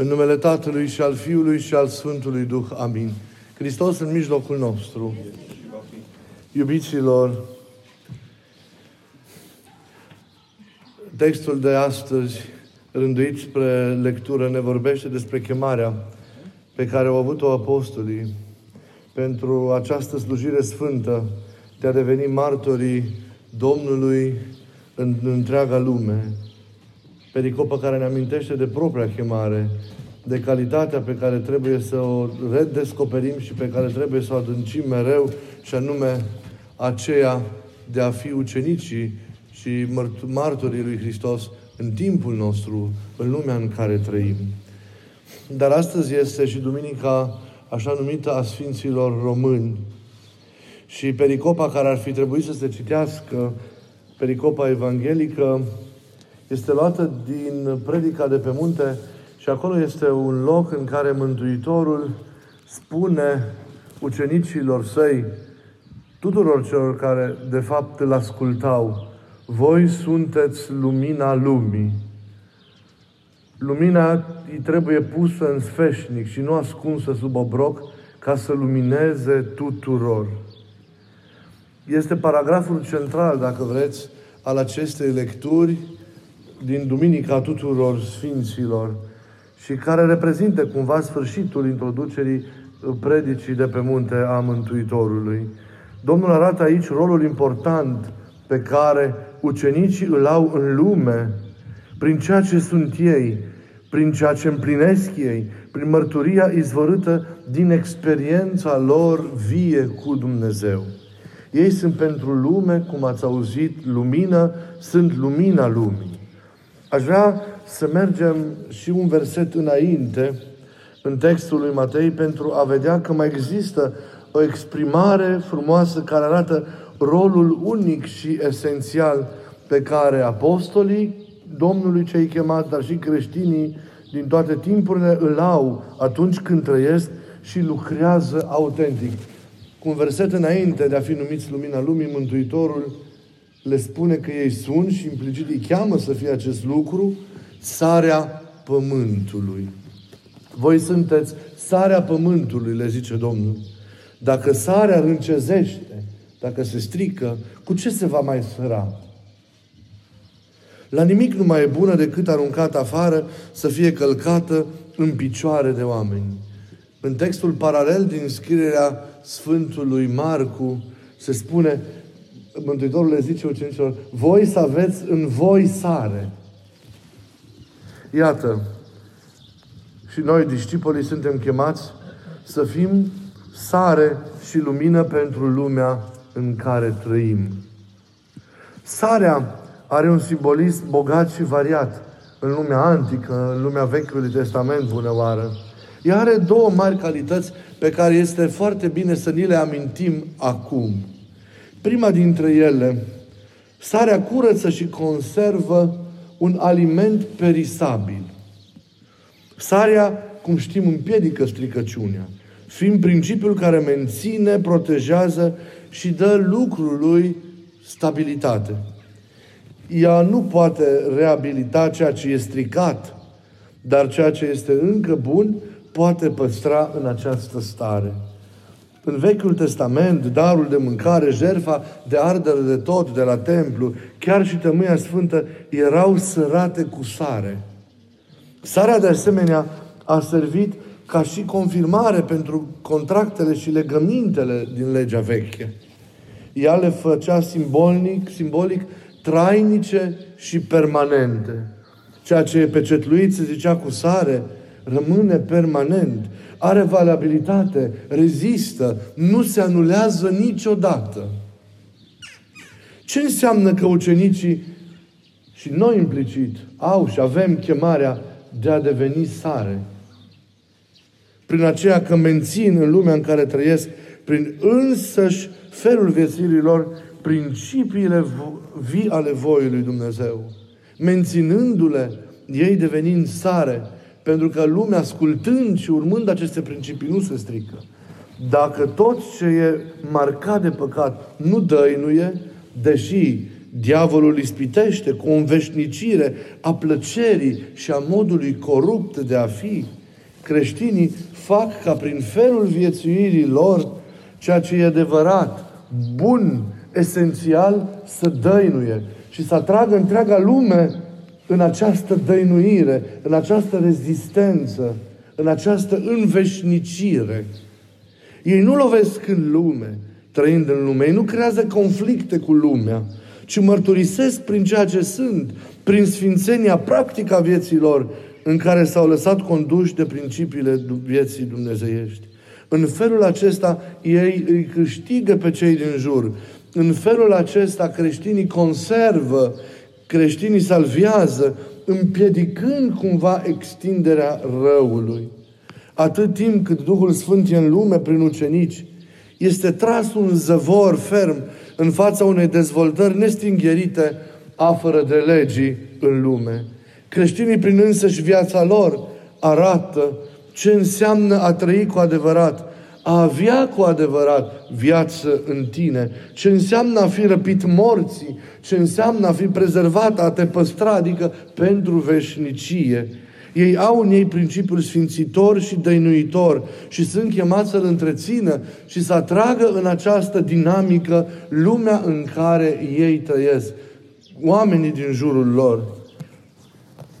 În numele Tatălui și al Fiului și al Sfântului Duh. Amin. Hristos în mijlocul nostru. Iubiților, textul de astăzi, rânduit spre lectură, ne vorbește despre chemarea pe care au avut-o apostolii pentru această slujire sfântă de a deveni martorii Domnului în întreaga lume. Pericopă care ne amintește de propria chemare, de calitatea pe care trebuie să o redescoperim și pe care trebuie să o adâncim mereu, și anume aceea de a fi ucenicii și martorii lui Hristos în timpul nostru, în lumea în care trăim. Dar astăzi este și Duminica așa numită a Sfinților Români. Și pericopa care ar fi trebuit să se citească, pericopa evanghelică, este luată din predica de pe munte și acolo este un loc în care Mântuitorul spune ucenicilor săi, tuturor celor care de fapt îl ascultau, voi sunteți lumina lumii. Lumina îi trebuie pusă în sfeșnic și nu ascunsă sub obroc ca să lumineze tuturor. Este paragraful central, dacă vreți, al acestei lecturi din Duminica tuturor Sfinților și care reprezintă cumva sfârșitul introducerii predicii de pe munte a Mântuitorului. Domnul arată aici rolul important pe care ucenicii îl au în lume, prin ceea ce sunt ei, prin ceea ce împlinesc ei, prin mărturia izvorâtă din experiența lor vie cu Dumnezeu. Ei sunt pentru lume, cum ați auzit, lumină, sunt lumina lumii. Aș vrea să mergem și un verset înainte în textul lui Matei pentru a vedea că mai există o exprimare frumoasă care arată rolul unic și esențial pe care apostolii Domnului cei chemat, dar și creștinii din toate timpurile îl au atunci când trăiesc și lucrează autentic. Cu un verset înainte de a fi numiți lumina lumii, Mântuitorul le spune că ei sunt și implicit îi cheamă să fie acest lucru, sarea pământului. Voi sunteți sarea pământului, le zice Domnul. Dacă sarea râncezește, dacă se strică, cu ce se va mai săra? La nimic nu mai e bună decât aruncată afară să fie călcată în picioare de oameni. În textul paralel din scrierea Sfântului Marcu se spune, Mântuitorul le zice ucenicilor, voi să aveți în voi sare. Iată, și noi, discipolii, suntem chemați să fim sare și lumină pentru lumea în care trăim. Sarea are un simbolism bogat și variat în lumea antică, în lumea Vechiului Testament, bună oară. Ea are două mari calități pe care este foarte bine să ni le amintim acum. Prima dintre ele, sarea curăță și conservă un aliment perisabil. Sarea, cum știm, împiedică stricăciunea, fiind principiul care menține, protejează și dă lucrului stabilitate. Ea nu poate reabilita ceea ce e stricat, dar ceea ce este încă bun poate păstra în această stare. În Vechiul Testament, darul de mâncare, jerfa de ardere de tot de la templu, chiar și tămâia sfântă, erau sărate cu sare. Sarea, de asemenea, a servit ca și confirmare pentru contractele și legămintele din legea veche. Ea le făcea simbolic, simbolic trainice și permanente. Ceea ce e pecetluit, se zicea cu sare, rămâne permanent, are valabilitate, rezistă, nu se anulează niciodată. Ce înseamnă că ucenicii și noi implicit au și avem chemarea de a deveni sare? Prin aceea că mențin în lumea în care trăiesc, prin însăși felul viețirilor, principiile vii ale voii lui Dumnezeu. Menținându-le, ei devenind sare, pentru că lumea, ascultând și urmând aceste principii, nu se strică. Dacă tot ce e marcat de păcat nu dăinuie, deși Diavolul ispitește cu o înveșnicire a plăcerii și a modului corupt de a fi. Creștinii fac ca prin felul viețuirii lor ceea ce e adevărat, bun, esențial, să dăinuie și să atragă întreaga lume în această dăinuire, în această rezistență, în această înveșnicire. Ei nu lovesc în lume, trăind în lume. Ei nu creează conflicte cu lumea, ci mărturisesc prin ceea ce sunt, prin sfințenia practică a vieților, în care s-au lăsat conduși de principiile vieții dumnezeiești. În felul acesta ei îi câștigă pe cei din jur. În felul acesta creștinii conservă, creștinii salvează, împiedicând cumva extinderea răului. Atât timp cât Duhul Sfânt e în lume prin ucenici, este tras un zăvor ferm în fața unei dezvoltări nestingherite a fără de legii în lume. Creștinii prin însăși viața lor arată ce înseamnă a trăi cu adevărat, a avea cu adevărat viață în tine, ce înseamnă a fi răpit morții, ce înseamnă a fi prezervat, a te păstra, adică pentru veșnicie. Ei au în ei principiul sfințitor și dăinuitor și sunt chemați să-L întrețină și să atragă în această dinamică lumea în care ei trăiesc, oamenii din jurul lor.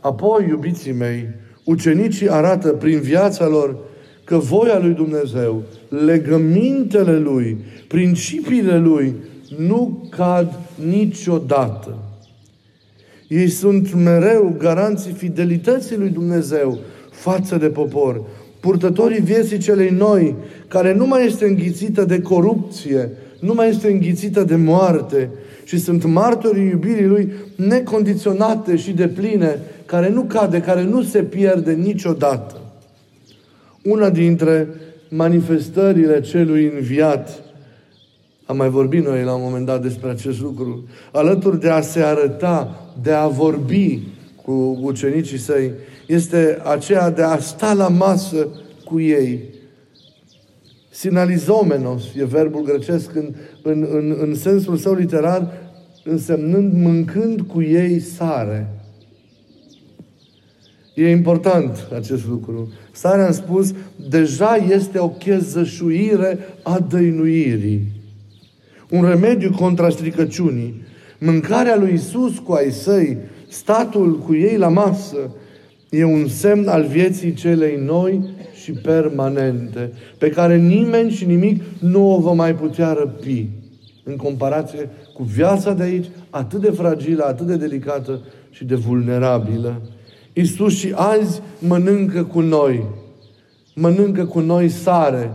Apoi, iubiții mei, ucenicii arată prin viața lor că voia lui Dumnezeu, legămintele Lui, principiile Lui nu cad niciodată. Ei sunt mereu garanții fidelității lui Dumnezeu față de popor. Purtătorii vieții celei noi, care nu mai este înghițită de corupție, nu mai este înghițită de moarte, și sunt martorii iubirii Lui necondiționate și de pline, care nu cade, care nu se pierde niciodată. Una dintre manifestările celui înviat, am mai vorbit noi la un moment dat despre acest lucru, alături de a se arăta, de a vorbi cu ucenicii săi, este aceea de a sta la masă cu ei. Sinalizomenos e verbul grecesc în, în, în, în sensul său literar, însemnând mâncând cu ei sare. E important acest lucru. Sarea, am spus, deja este o chezășuire a dăinuirii. Un remediu contra stricăciunii. Mâncarea lui Isus cu ai săi, statul cu ei la masă, e un semn al vieții celei noi și permanente, pe care nimeni și nimic nu o va mai putea răpi în comparație cu viața de aici, atât de fragilă, atât de delicată și de vulnerabilă. Isus și azi mănâncă cu noi. Mănâncă cu noi sare.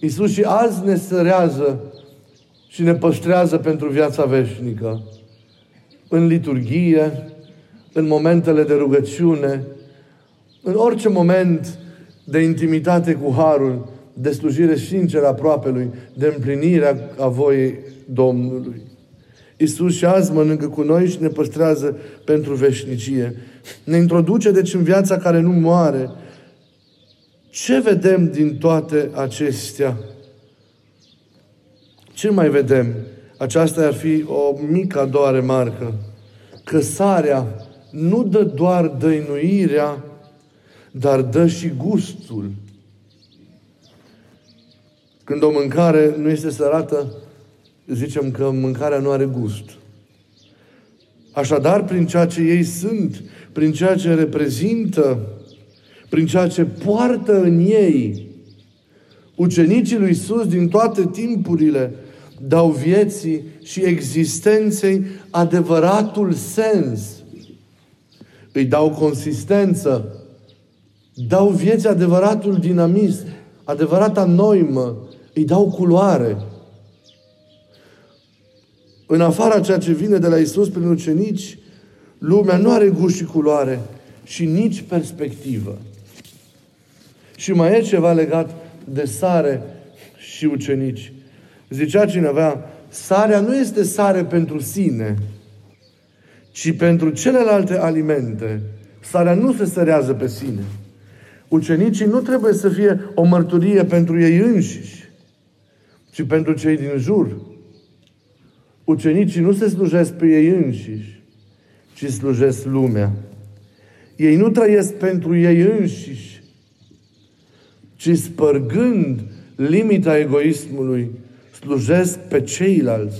Isus și azi ne sărează și ne păstrează pentru viața veșnică. În liturghie, în momentele de rugăciune, în orice moment de intimitate cu Harul, de slujire sinceră aproape Lui, de împlinirea a voiei Domnului. Isus și azi mănâncă cu noi și ne păstrează pentru veșnicie. Ne introduce deci în viața care nu moare. Ce vedem din toate acestea? Ce mai vedem? Aceasta ar fi o mică a doua remarcă. Că sarea nu dă doar dăinuirea, dar dă și gustul. Când o mâncare nu este sărată, zicem că mâncarea nu are gust. Așadar, prin ceea ce ei sunt, prin ceea ce reprezintă, prin ceea ce poartă în ei, ucenicii lui Iisus din toate timpurile dau vieții și existenței adevăratul sens. Îi dau consistență, dau vieții adevăratul dinamism, adevărata noimă, îi dau culoare. În afara ceea ce vine de la Isus prin ucenici, lumea nu are gust și culoare și nici perspectivă. Și mai e ceva legat de sare și ucenici. Zicea cineva, sarea nu este sare pentru sine, ci pentru celelalte alimente. Sarea nu se sărează pe sine. Ucenicii nu trebuie să fie o mărturie pentru ei înșiși, ci pentru cei din jur. Ucenicii nu se slujesc pe ei înșiși, ci slujesc lumea. Ei nu trăiesc pentru ei înșiși, ci spărgând limita egoismului, slujesc pe ceilalți.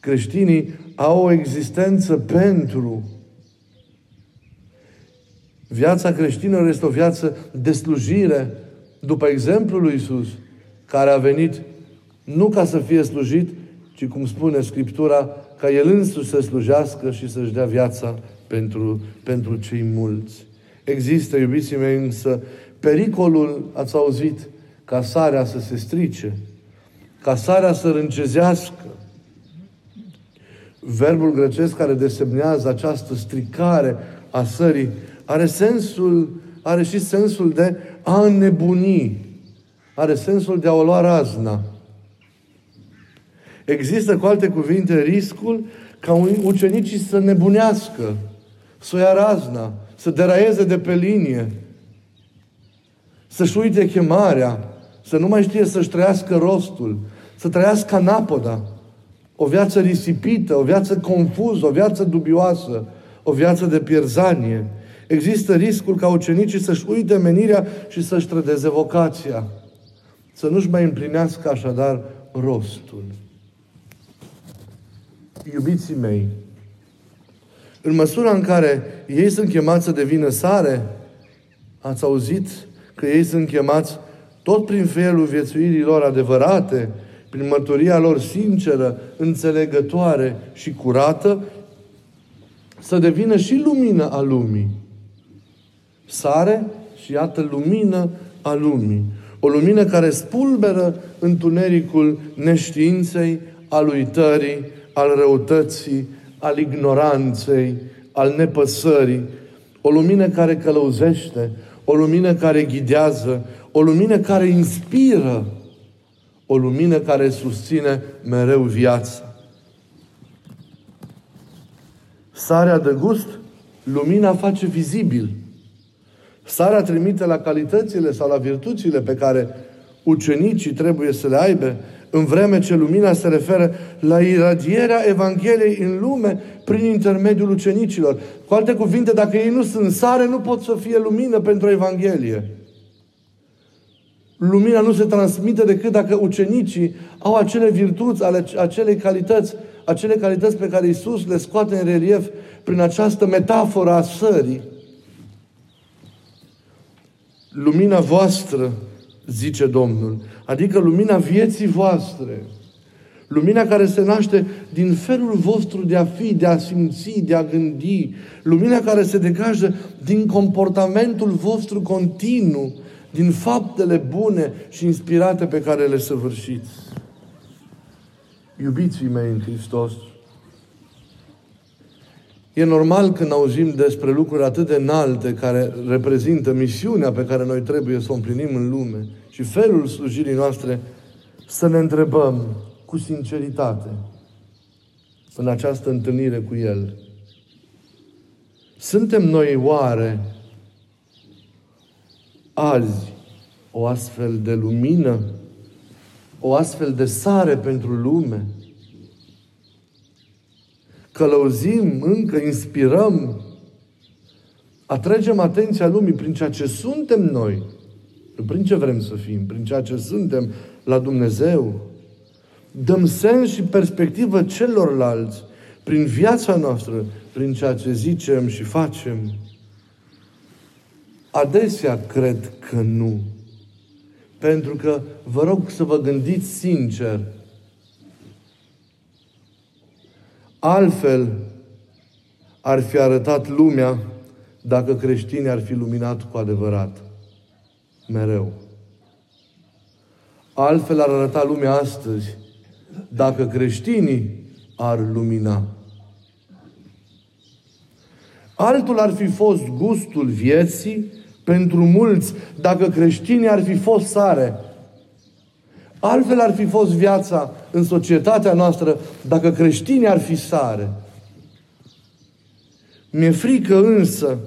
Creștinii au o existență pentru. Viața creștină este o viață de slujire, după exemplul lui Isus, care a venit nu ca să fie slujit, ci cum spune Scriptura, ca El însuși să slujească și să-și dea viața pentru, pentru cei mulți. Există, iubiții mei, însă, pericolul, ați auzit, ca sarea să se strice, ca sarea să râncezească. Verbul grecesc care desemnează această stricare a sării are sensul, are și sensul de a înnebuni. Are sensul de a o lua razna. Există, cu alte cuvinte, riscul ca ucenicii să nebunească, să o ia razna, să deraieze de pe linie, să-și uite chemarea, să nu mai știe să-și trăiască rostul, să trăiască anapoda, o viață risipită, o viață confuză, o viață dubioasă, o viață de pierzanie. Există riscul ca ucenicii să-și uite menirea și să-și trădeze vocația. Să nu-și mai împlinească așadar rostul. Iubiții mei, în măsura în care ei sunt chemați să devină sare, ați auzit că ei sunt chemați tot prin felul viețuirii lor adevărate, prin mărturia lor sinceră, înțelegătoare și curată, să devină și lumină a lumii. Sare și iată lumină a lumii. O lumină care spulberă întunericul neștiinței, al uitării, al răutății, al ignoranței, al nepăsării. O lumină care călăuzește, o lumină care ghidează, o lumină care inspiră, o lumină care susține mereu viața. Sarea de gust, lumina face vizibil. Sarea trimite la calitățile sau la virtuțile pe care ucenicii trebuie să le aibă, în vreme ce lumina se referă la iradierea Evangheliei în lume prin intermediul ucenicilor. Cu alte cuvinte, dacă ei nu sunt sare, nu pot să fie lumină pentru Evanghelie. Lumina nu se transmite decât dacă ucenicii au acele virtuți, ale, acele calități, acele calități pe care Isus le scoate în relief prin această metaforă a sării. Lumina voastră, zice Domnul, adică lumina vieții voastre, lumina care se naște din felul vostru de a fi, de a simți, de a gândi, lumina care se degajă din comportamentul vostru continuu, din faptele bune și inspirate pe care le săvârșiți. Iubiții mei în Hristos, e normal când auzim despre lucruri atât de înalte care reprezintă misiunea pe care noi trebuie să o împlinim în lume și felul slujirii noastre, să ne întrebăm cu sinceritate în această întâlnire cu El. Suntem noi oare azi o astfel de lumină, o astfel de sare pentru lume. Călăuzim, încă inspirăm, atragem atenția lumii prin ceea ce suntem noi, nu prin ce vrem să fim, prin ceea ce suntem la Dumnezeu. Dăm sens și perspectivă celorlalți prin viața noastră, prin ceea ce zicem și facem. Adesea cred că nu. Pentru că vă rog să vă gândiți sincer. Altfel ar fi arătat lumea dacă creștinii ar fi luminat cu adevărat. Mereu. Altfel ar arăta lumea astăzi dacă creștinii ar lumina. Altul ar fi fost gustul vieții pentru mulți dacă creștinii ar fi fost sare. Altfel ar fi fost viața în societatea noastră dacă creștinii ar fi sare. Mi-e frică însă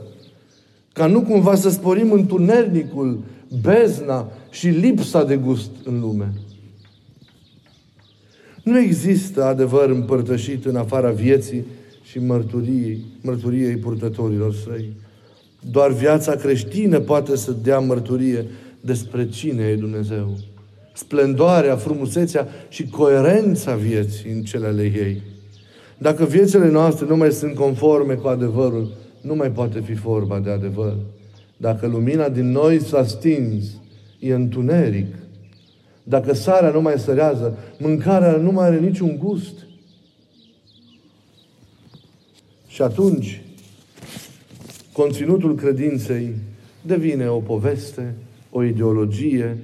ca nu cumva să sporim întunernicul, bezna și lipsa de gust în lume. Nu există adevăr împărtășit în afara vieții și mărturiei, mărturiei purtătorilor săi. Doar viața creștină poate să dea mărturie despre cine e Dumnezeu. Splendoarea, frumusețea și coerența vieții în cele ale ei. Dacă viețile noastre nu mai sunt conforme cu adevărul, nu mai poate fi vorba de adevăr. Dacă lumina din noi s-a stins, e întuneric. Dacă sarea nu mai sărează, mâncarea nu mai are niciun gust. Și atunci, conținutul credinței devine o poveste, o ideologie,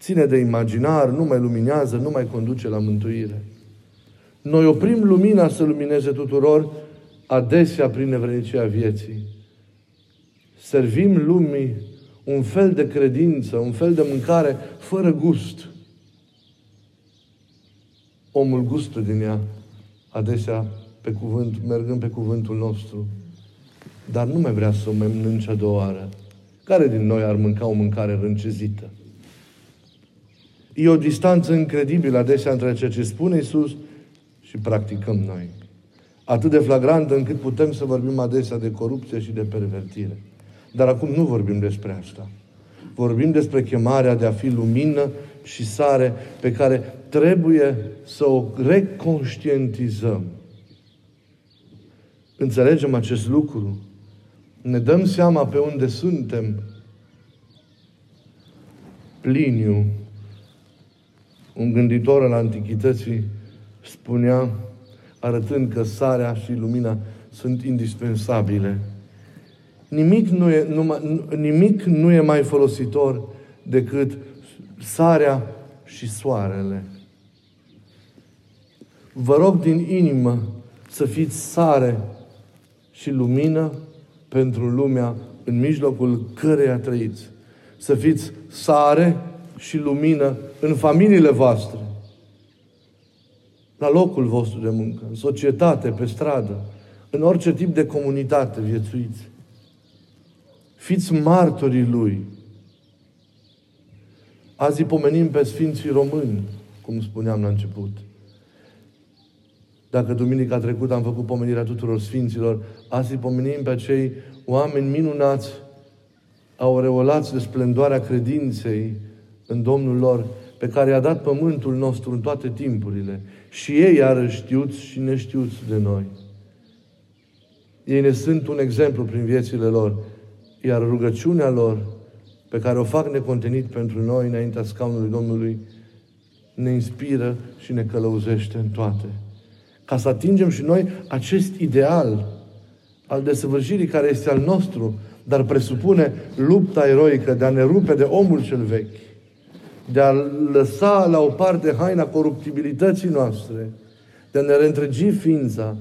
ține de imaginar, nu mai luminează, nu mai conduce la mântuire. Noi oprim lumina să lumineze tuturor, adesea prin nevrenicia vieții. Servim lumii un fel de credință, un fel de mâncare fără gust. Omul gustă din ea, adesea pe cuvânt, mergând pe cuvântul nostru. Dar nu mai vrea să o mai mănânce a doua oară. Care din noi ar mânca o mâncare râncezită? E o distanță incredibilă adesea între ceea ce spune Isus și practicăm noi. Atât de flagrantă încât putem să vorbim adesea de corupție și de pervertire. Dar acum nu vorbim despre asta. Vorbim despre chemarea de a fi lumină și sare pe care trebuie să o reconștientizăm. Înțelegem acest lucru. Ne dăm seama pe unde suntem. Pliniu, un gânditor al antichității, spunea, arătând că sarea și lumina sunt indispensabile. Nimic nu e, numai, nimic nu e mai folositor decât sarea și soarele. Vă rog din inimă să fiți sare și lumină pentru lumea în mijlocul căreia trăiți. Să fiți sare și lumină în familiile voastre, la locul vostru de muncă, în societate, pe stradă, în orice tip de comunitate viețuiți. Fiți martorii Lui. Azi îi pomenim pe Sfinții Români, cum spuneam la început. Dacă duminica trecută am făcut pomenirea tuturor Sfinților, azi îi pomenim pe acei oameni minunați, aureolați de splendoarea credinței în Domnul lor, pe care i-a dat pământul nostru în toate timpurile. Și ei iară știuți și neștiuți de noi. Ei ne sunt un exemplu prin viețile lor, iar rugăciunea lor, pe care o fac necontenit pentru noi înaintea scaunului Domnului, ne inspiră și ne călăuzește în toate. Ca să atingem și noi acest ideal al desăvârșirii care este al nostru, dar presupune lupta eroică de a ne rupe de omul cel vechi, de a lăsa la o parte haina coruptibilității noastre, de a ne reîntregi ființa,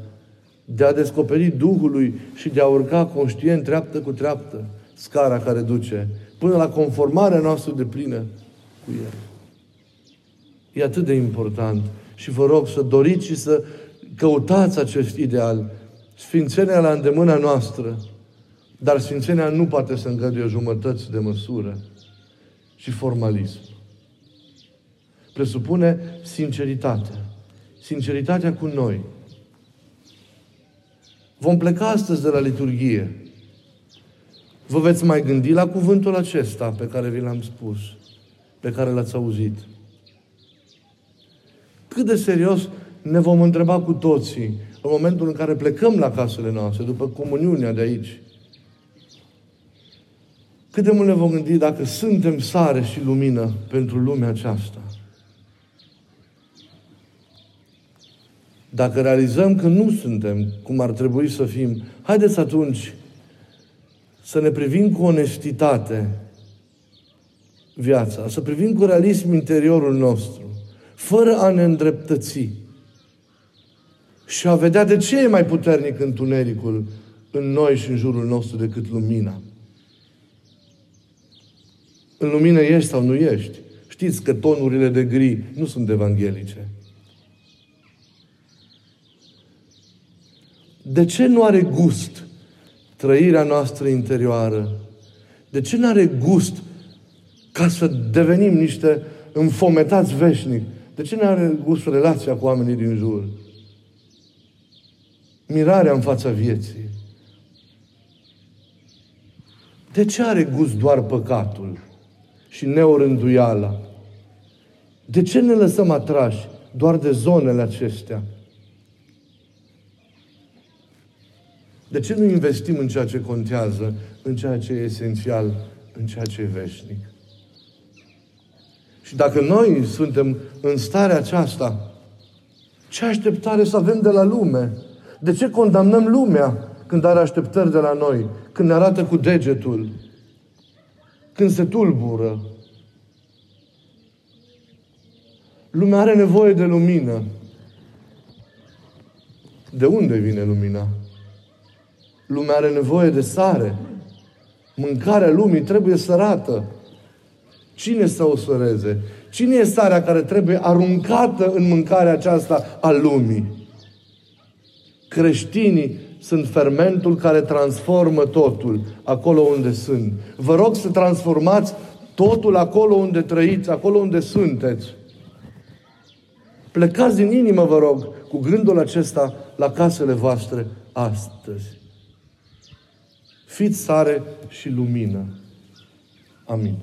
de a descoperi Duhului și de a urca conștient treaptă cu treaptă scara care duce până la conformarea noastră de plină cu El. E atât de important și vă rog să doriți și să căutați acest ideal. Sfințenia la îndemâna noastră, dar Sfințenia nu poate să îngăduie jumătăți de măsură și formalism presupune sinceritatea. Sinceritatea cu noi. Vom pleca astăzi de la liturghie. Vă veți mai gândi la cuvântul acesta pe care vi l-am spus, pe care l-ați auzit. Cât de serios ne vom întreba cu toții în momentul în care plecăm la casele noastre, după comuniunea de aici. Cât de mult ne vom gândi dacă suntem sare și lumină pentru lumea aceasta. Dacă realizăm că nu suntem cum ar trebui să fim, haideți atunci să ne privim cu onestitate viața, să privim cu realism interiorul nostru, fără a ne îndreptăți și a vedea de ce e mai puternic întunericul în noi și în jurul nostru decât lumina. În lumină ești sau nu ești. Știți că tonurile de gri nu sunt evanghelice. De ce nu are gust trăirea noastră interioară? De ce nu are gust ca să devenim niște înfometați veșnic De ce nu are gust relația cu oamenii din jur? Mirarea în fața vieții. De ce are gust doar păcatul și neorânduiala? De ce ne lăsăm atrași doar de zonele acestea? De ce nu investim în ceea ce contează, în ceea ce e esențial, în ceea ce e veșnic? Și dacă noi suntem în starea aceasta, ce așteptare să avem de la lume? De ce condamnăm lumea când are așteptări de la noi? Când ne arată cu degetul? Când se tulbură? Lumea are nevoie de lumină. De unde vine lumina? Lumea are nevoie de sare. Mâncarea lumii trebuie sărată. Cine să o săreze? Cine e sarea care trebuie aruncată în mâncarea aceasta a lumii? Creștinii sunt fermentul care transformă totul acolo unde sunt. Vă rog să transformați totul acolo unde trăiți, acolo unde sunteți. Plecați din inimă, vă rog, cu gândul acesta la casele voastre astăzi. Fiți sare și lumină. Amin.